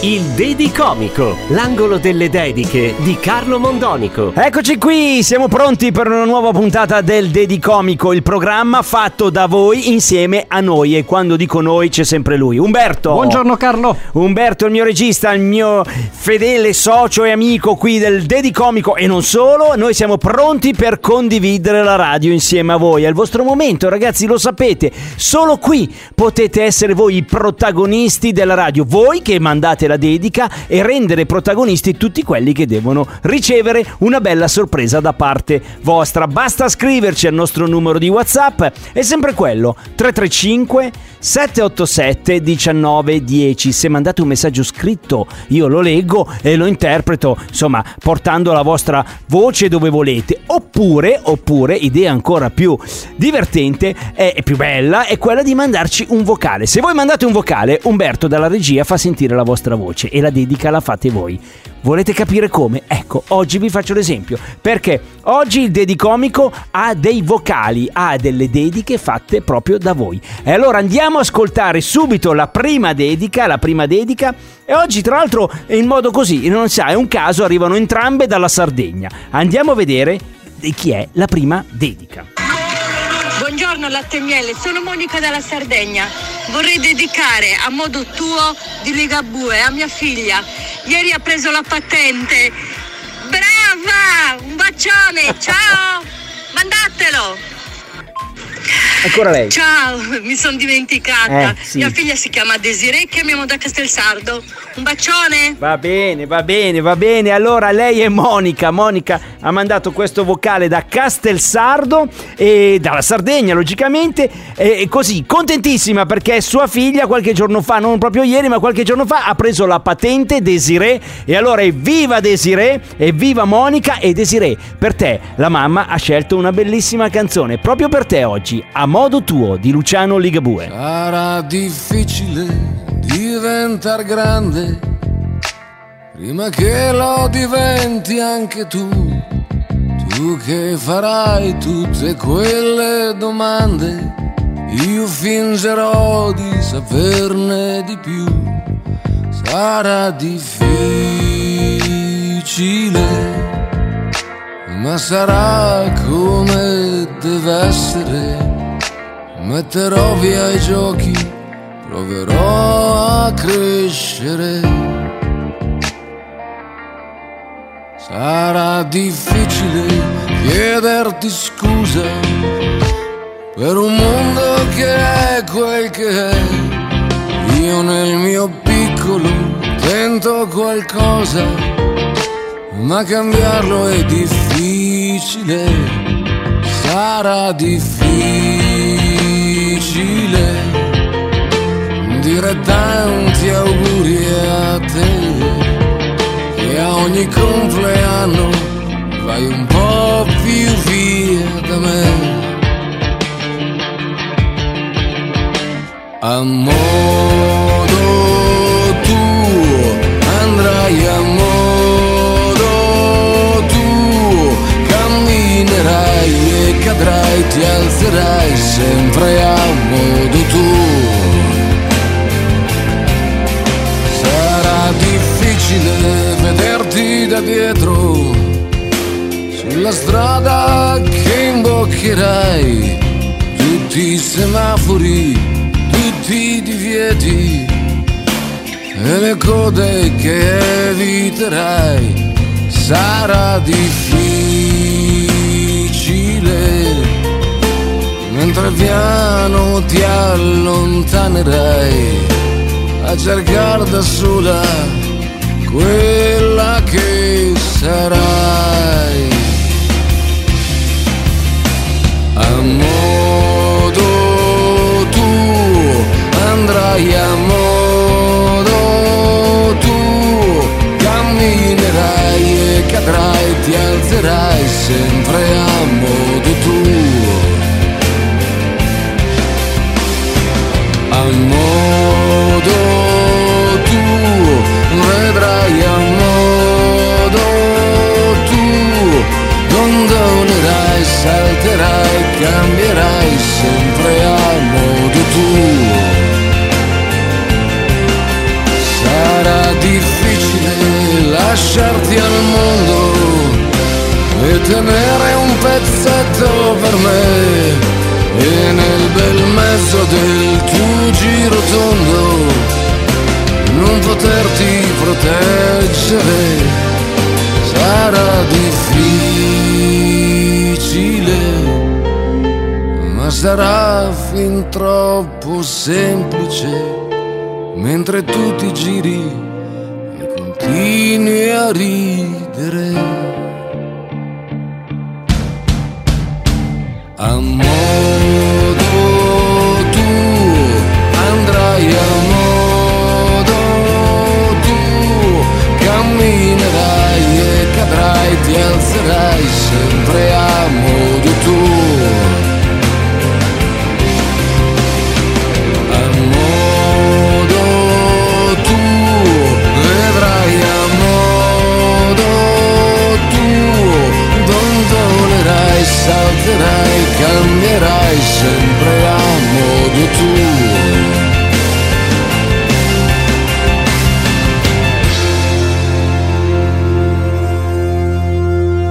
Il Dedicomico, l'angolo delle dediche di Carlo Mondonico. Eccoci qui, siamo pronti per una nuova puntata del Dedicomico, il programma fatto da voi insieme a noi e quando dico noi c'è sempre lui. Umberto. Buongiorno Carlo. Umberto, il mio regista, il mio fedele socio e amico qui del Dedicomico e non solo, noi siamo pronti per condividere la radio insieme a voi. È il vostro momento, ragazzi, lo sapete. Solo qui potete essere voi i protagonisti della radio, voi che mandate la dedica e rendere protagonisti tutti quelli che devono ricevere una bella sorpresa da parte vostra. Basta scriverci al nostro numero di WhatsApp, è sempre quello 335 787 1910. Se mandate un messaggio scritto, io lo leggo e lo interpreto, insomma, portando la vostra voce dove volete. Oppure, oppure, idea ancora più divertente e più bella è quella di mandarci un vocale. Se voi mandate un vocale, Umberto dalla regia fa sentire la vostra voce e la dedica la fate voi. Volete capire come? Ecco, oggi vi faccio l'esempio, perché oggi il Dedicomico ha dei vocali, ha delle dediche fatte proprio da voi. E allora andiamo a ascoltare subito la prima dedica, la prima dedica, e oggi tra l'altro in modo così, non sa, è un caso, arrivano entrambe dalla Sardegna. Andiamo a vedere di chi è la prima dedica. Buongiorno latte e miele, sono Monica dalla Sardegna. Vorrei dedicare a modo tuo di Ligabue a mia figlia. Ieri ha preso la patente. Brava! Un bacione, ciao! Mandatelo! Ancora lei. Ciao, mi sono dimenticata. Eh, sì. Mia figlia si chiama Desiree, chiamiamo da Castelsardo. Un bacione! Va bene, va bene, va bene. Allora lei è Monica. Monica ha mandato questo vocale da Castelsardo e dalla Sardegna, logicamente. E così, contentissima perché sua figlia qualche giorno fa, non proprio ieri, ma qualche giorno fa, ha preso la patente Desiree. E allora evviva Desiree, evviva Monica e Desiree. Per te, la mamma ha scelto una bellissima canzone proprio per te oggi, A modo tuo di Luciano Ligabue. Sarà difficile diventare grande prima che lo diventi anche tu. Tu che farai tutte quelle domande, io fingerò di saperne di più. Sarà difficile, ma sarà come deve essere. Metterò via i giochi, proverò a crescere. Sarà difficile chiederti scusa per un mondo che è quel che è. Io nel mio piccolo tento qualcosa, ma cambiarlo è difficile. Sarà difficile dire tanti auguri a te e a ogni compleanno vai un po' più via da me. A modo tuo andrai a modo tuo, camminerai e cadrai, ti alzerai sempre a modo tuo. Dietro sulla strada che imboccherai, tutti i semafori, tutti i divieti e le code che eviterai. Sarà difficile, mentre piano ti allontanerai a cercare da sola quella sarai. A modo tuo andrai a modo pezzetto per me e nel bel mezzo del tuo giro tondo non poterti proteggere sarà difficile ma sarà fin troppo semplice mentre tu ti giri e continui a ridere. A modo tuo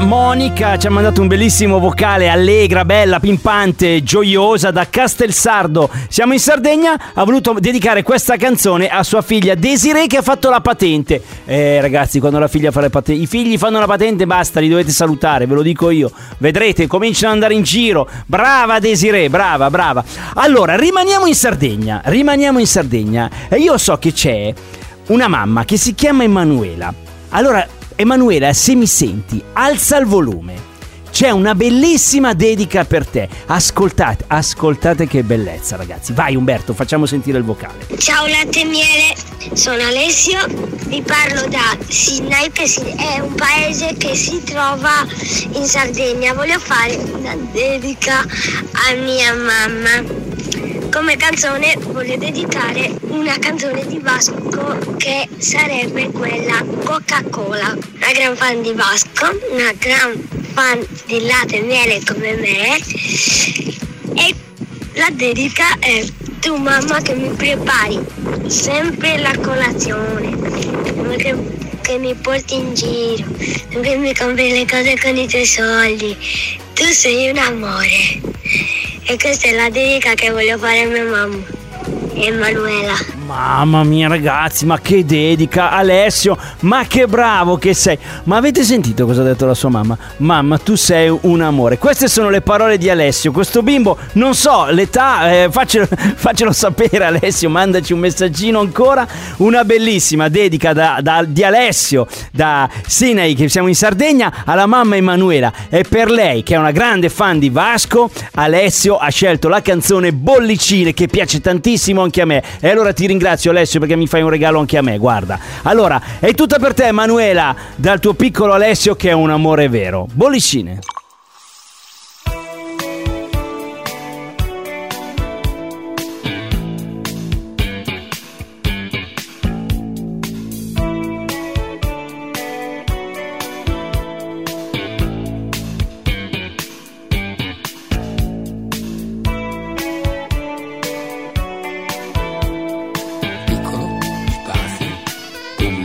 Monica ci ha mandato un bellissimo vocale, allegra, bella, pimpante, gioiosa da Castelsardo. Siamo in Sardegna, ha voluto dedicare questa canzone a sua figlia Desiree che ha fatto la patente. Eh ragazzi, quando la figlia fa le patente, i figli fanno la patente, basta, li dovete salutare, ve lo dico io. Vedrete, cominciano ad andare in giro. Brava Desiree, brava, brava. Allora, rimaniamo in Sardegna, rimaniamo in Sardegna. E io so che c'è una mamma che si chiama Emanuela. Allora, Emanuela, se mi senti, alza il volume. C'è una bellissima dedica per te. Ascoltate, ascoltate che bellezza, ragazzi. Vai Umberto, facciamo sentire il vocale. Ciao latte e miele, sono Alessio, vi parlo da Sinai che è un paese che si trova in Sardegna. Voglio fare una dedica a mia mamma. Come canzone voglio dedicare una canzone di Vasco che sarebbe quella Coca-Cola. Una gran fan di Vasco, una gran fan di latte e miele come me e la dedica è tu mamma che mi prepari sempre la colazione, che, che mi porti in giro, che mi compri le cose con i tuoi soldi. Tu sei un amore. E questa è la dedica che voglio fare a mia mamma, Emanuela. Mamma mia ragazzi, ma che dedica Alessio, ma che bravo che sei. Ma avete sentito cosa ha detto la sua mamma? Mamma, tu sei un amore. Queste sono le parole di Alessio. Questo bimbo, non so l'età, eh, faccelo, faccelo sapere Alessio, mandaci un messaggino ancora. Una bellissima dedica da- da- di Alessio, da Sinai, che siamo in Sardegna, alla mamma Emanuela. E per lei, che è una grande fan di Vasco, Alessio ha scelto la canzone Bollicine, che piace tantissimo anche a me. E allora ti ringrazio Alessio perché mi fai un regalo anche a me, guarda. Allora, è tutta per te Emanuela, dal tuo piccolo Alessio che è un amore vero. Bollicine.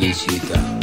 Mesquita.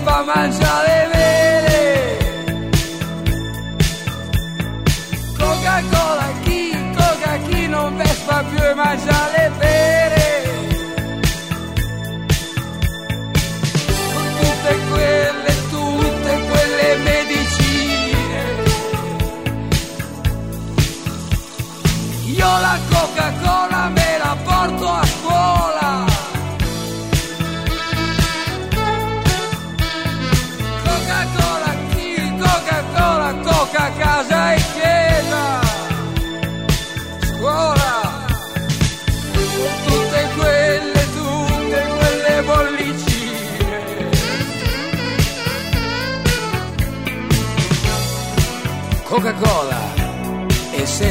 Chi Vespa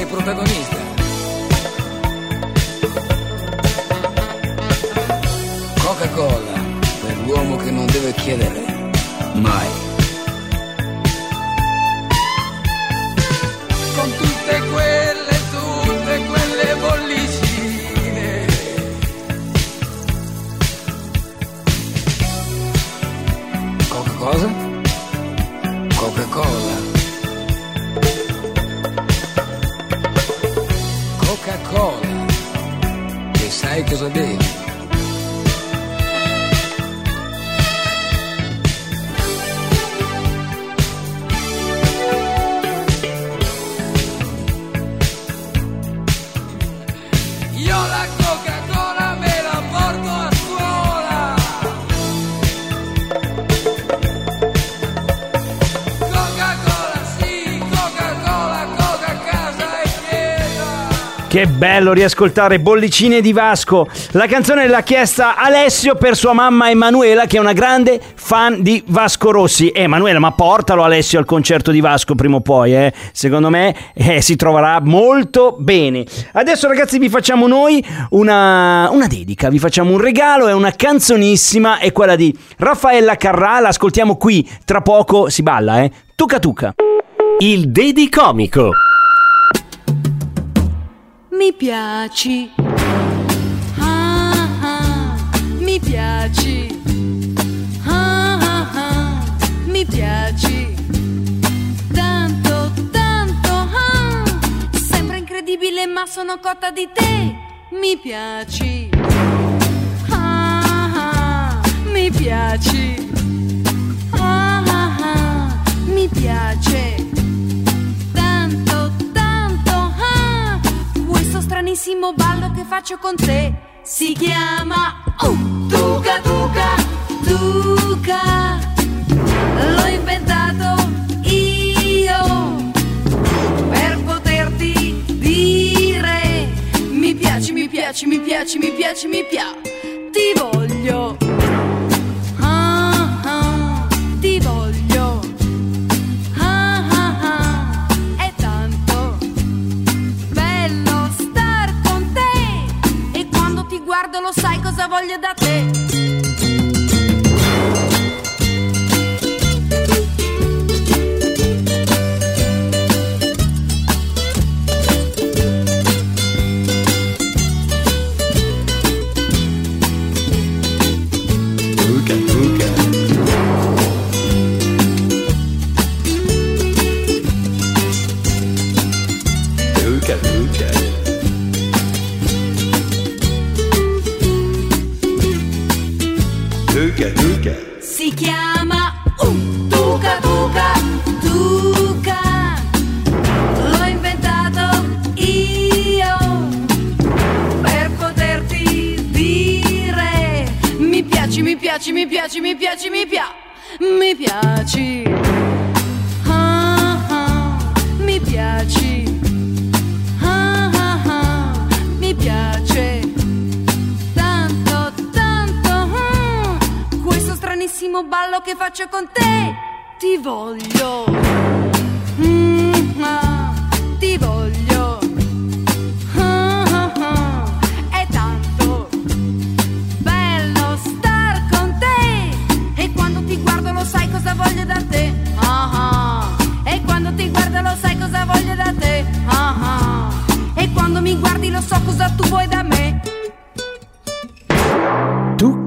protagonista. Coca-Cola per l'uomo che non deve chiedere mai. Che bello riascoltare Bollicine di Vasco. La canzone l'ha chiesta Alessio per sua mamma Emanuela, che è una grande fan di Vasco Rossi. Eh, Emanuela, ma portalo Alessio al concerto di Vasco prima o poi, eh. Secondo me eh, si troverà molto bene. Adesso, ragazzi, vi facciamo noi una, una dedica, vi facciamo un regalo, è una canzonissima, è quella di Raffaella Carrà. La ascoltiamo qui, tra poco si balla, eh. Tuca tuca. Il Dedicomico. Mi piaci. Ah, ah, mi piaci. Ah, ah, ah, mi piaci. Tanto, tanto. Ah, sembra incredibile, ma sono cotta di te. Mi piaci. Ah, ah, mi piaci. Ah, ah, ah, mi piace. Stranissimo ballo che faccio con te si chiama uh, Tuca Tuca Tuca. L'ho inventato io per poterti dire mi piaci, mi piaci, mi piaci, mi piaci, mi piaci. Piaci, mi piaci, mi piaci, mi piaci, mi piaci. Ah, ah. Ah, piace. Tanto, tanto. mm, questo stranissimo ballo che faccio con te. Ti voglio.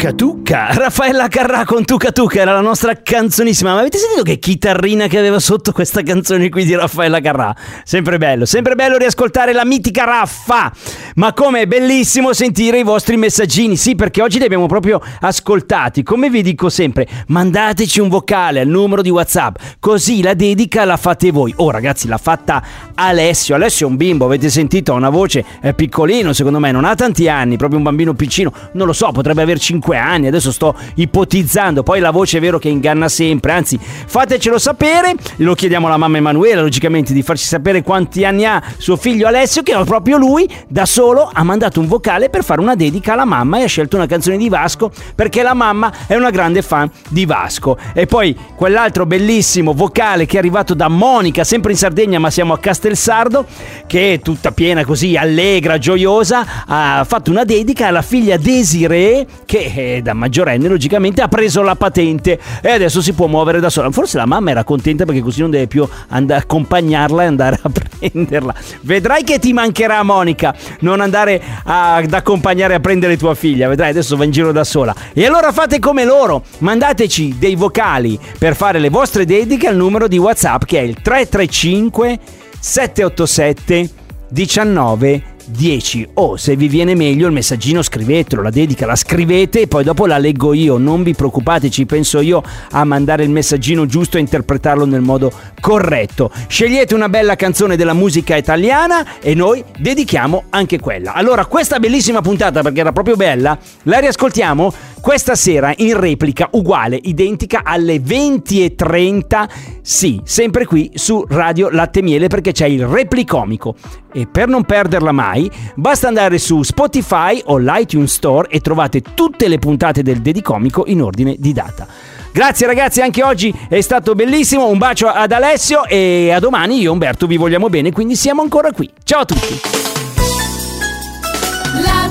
Tucca Tucca, Raffaella Carrà con Tucca Tucca era la nostra canzonissima. Ma avete sentito che chitarrina che aveva sotto questa canzone qui di Raffaella Carrà? Sempre bello, sempre bello riascoltare la mitica Raffa. Ma come è bellissimo sentire i vostri messaggini. Sì, perché oggi li abbiamo proprio ascoltati. Come vi dico sempre, mandateci un vocale al numero di WhatsApp, così la dedica la fate voi. Oh, ragazzi, l'ha fatta Alessio. Alessio è un bimbo, avete sentito? Ha una voce è piccolino, secondo me, non ha tanti anni, proprio un bambino piccino. Non lo so, potrebbe aver 5 anni, adesso sto ipotizzando. Poi la voce è vero che inganna sempre, anzi, fatecelo sapere. Lo chiediamo alla mamma Emanuela, logicamente, di farci sapere quanti anni ha suo figlio Alessio, che proprio lui, da solo, ha mandato un vocale per fare una dedica alla mamma e ha scelto una canzone di Vasco perché la mamma è una grande fan di Vasco. E poi quell'altro bellissimo vocale che è arrivato da Monica, sempre in Sardegna, ma siamo a Castelsardo, che è tutta piena così, allegra, gioiosa, ha fatto una dedica alla figlia Desiree, che eh, da maggiorenne logicamente ha preso la patente e adesso si può muovere da sola. Forse la mamma era contenta perché così non deve più andare a accompagnarla e andare a prenderla. Vedrai che ti mancherà Monica non andare a- ad accompagnare a prendere tua figlia. Vedrai adesso va in giro da sola. E allora fate come loro, mandateci dei vocali per fare le vostre dediche al numero di WhatsApp che è il 335 787 19 10 o se vi viene meglio il messaggino scrivetelo, la dedica la scrivete e poi dopo la leggo io, non vi preoccupate, ci penso io a mandare il messaggino giusto e interpretarlo nel modo corretto. Scegliete una bella canzone della musica italiana e noi dedichiamo anche quella. Allora, questa bellissima puntata perché era proprio bella, la riascoltiamo questa sera in replica uguale, identica alle 20.30, sì, sempre qui su Radio Latte Miele perché c'è il replicomico. E per non perderla mai, basta andare su Spotify o l'iTunes Store e trovate tutte le puntate del Dedicomico in ordine di data. Grazie ragazzi, anche oggi è stato bellissimo, un bacio ad Alessio e a domani io e Umberto vi vogliamo bene, quindi siamo ancora qui. Ciao a tutti! Latte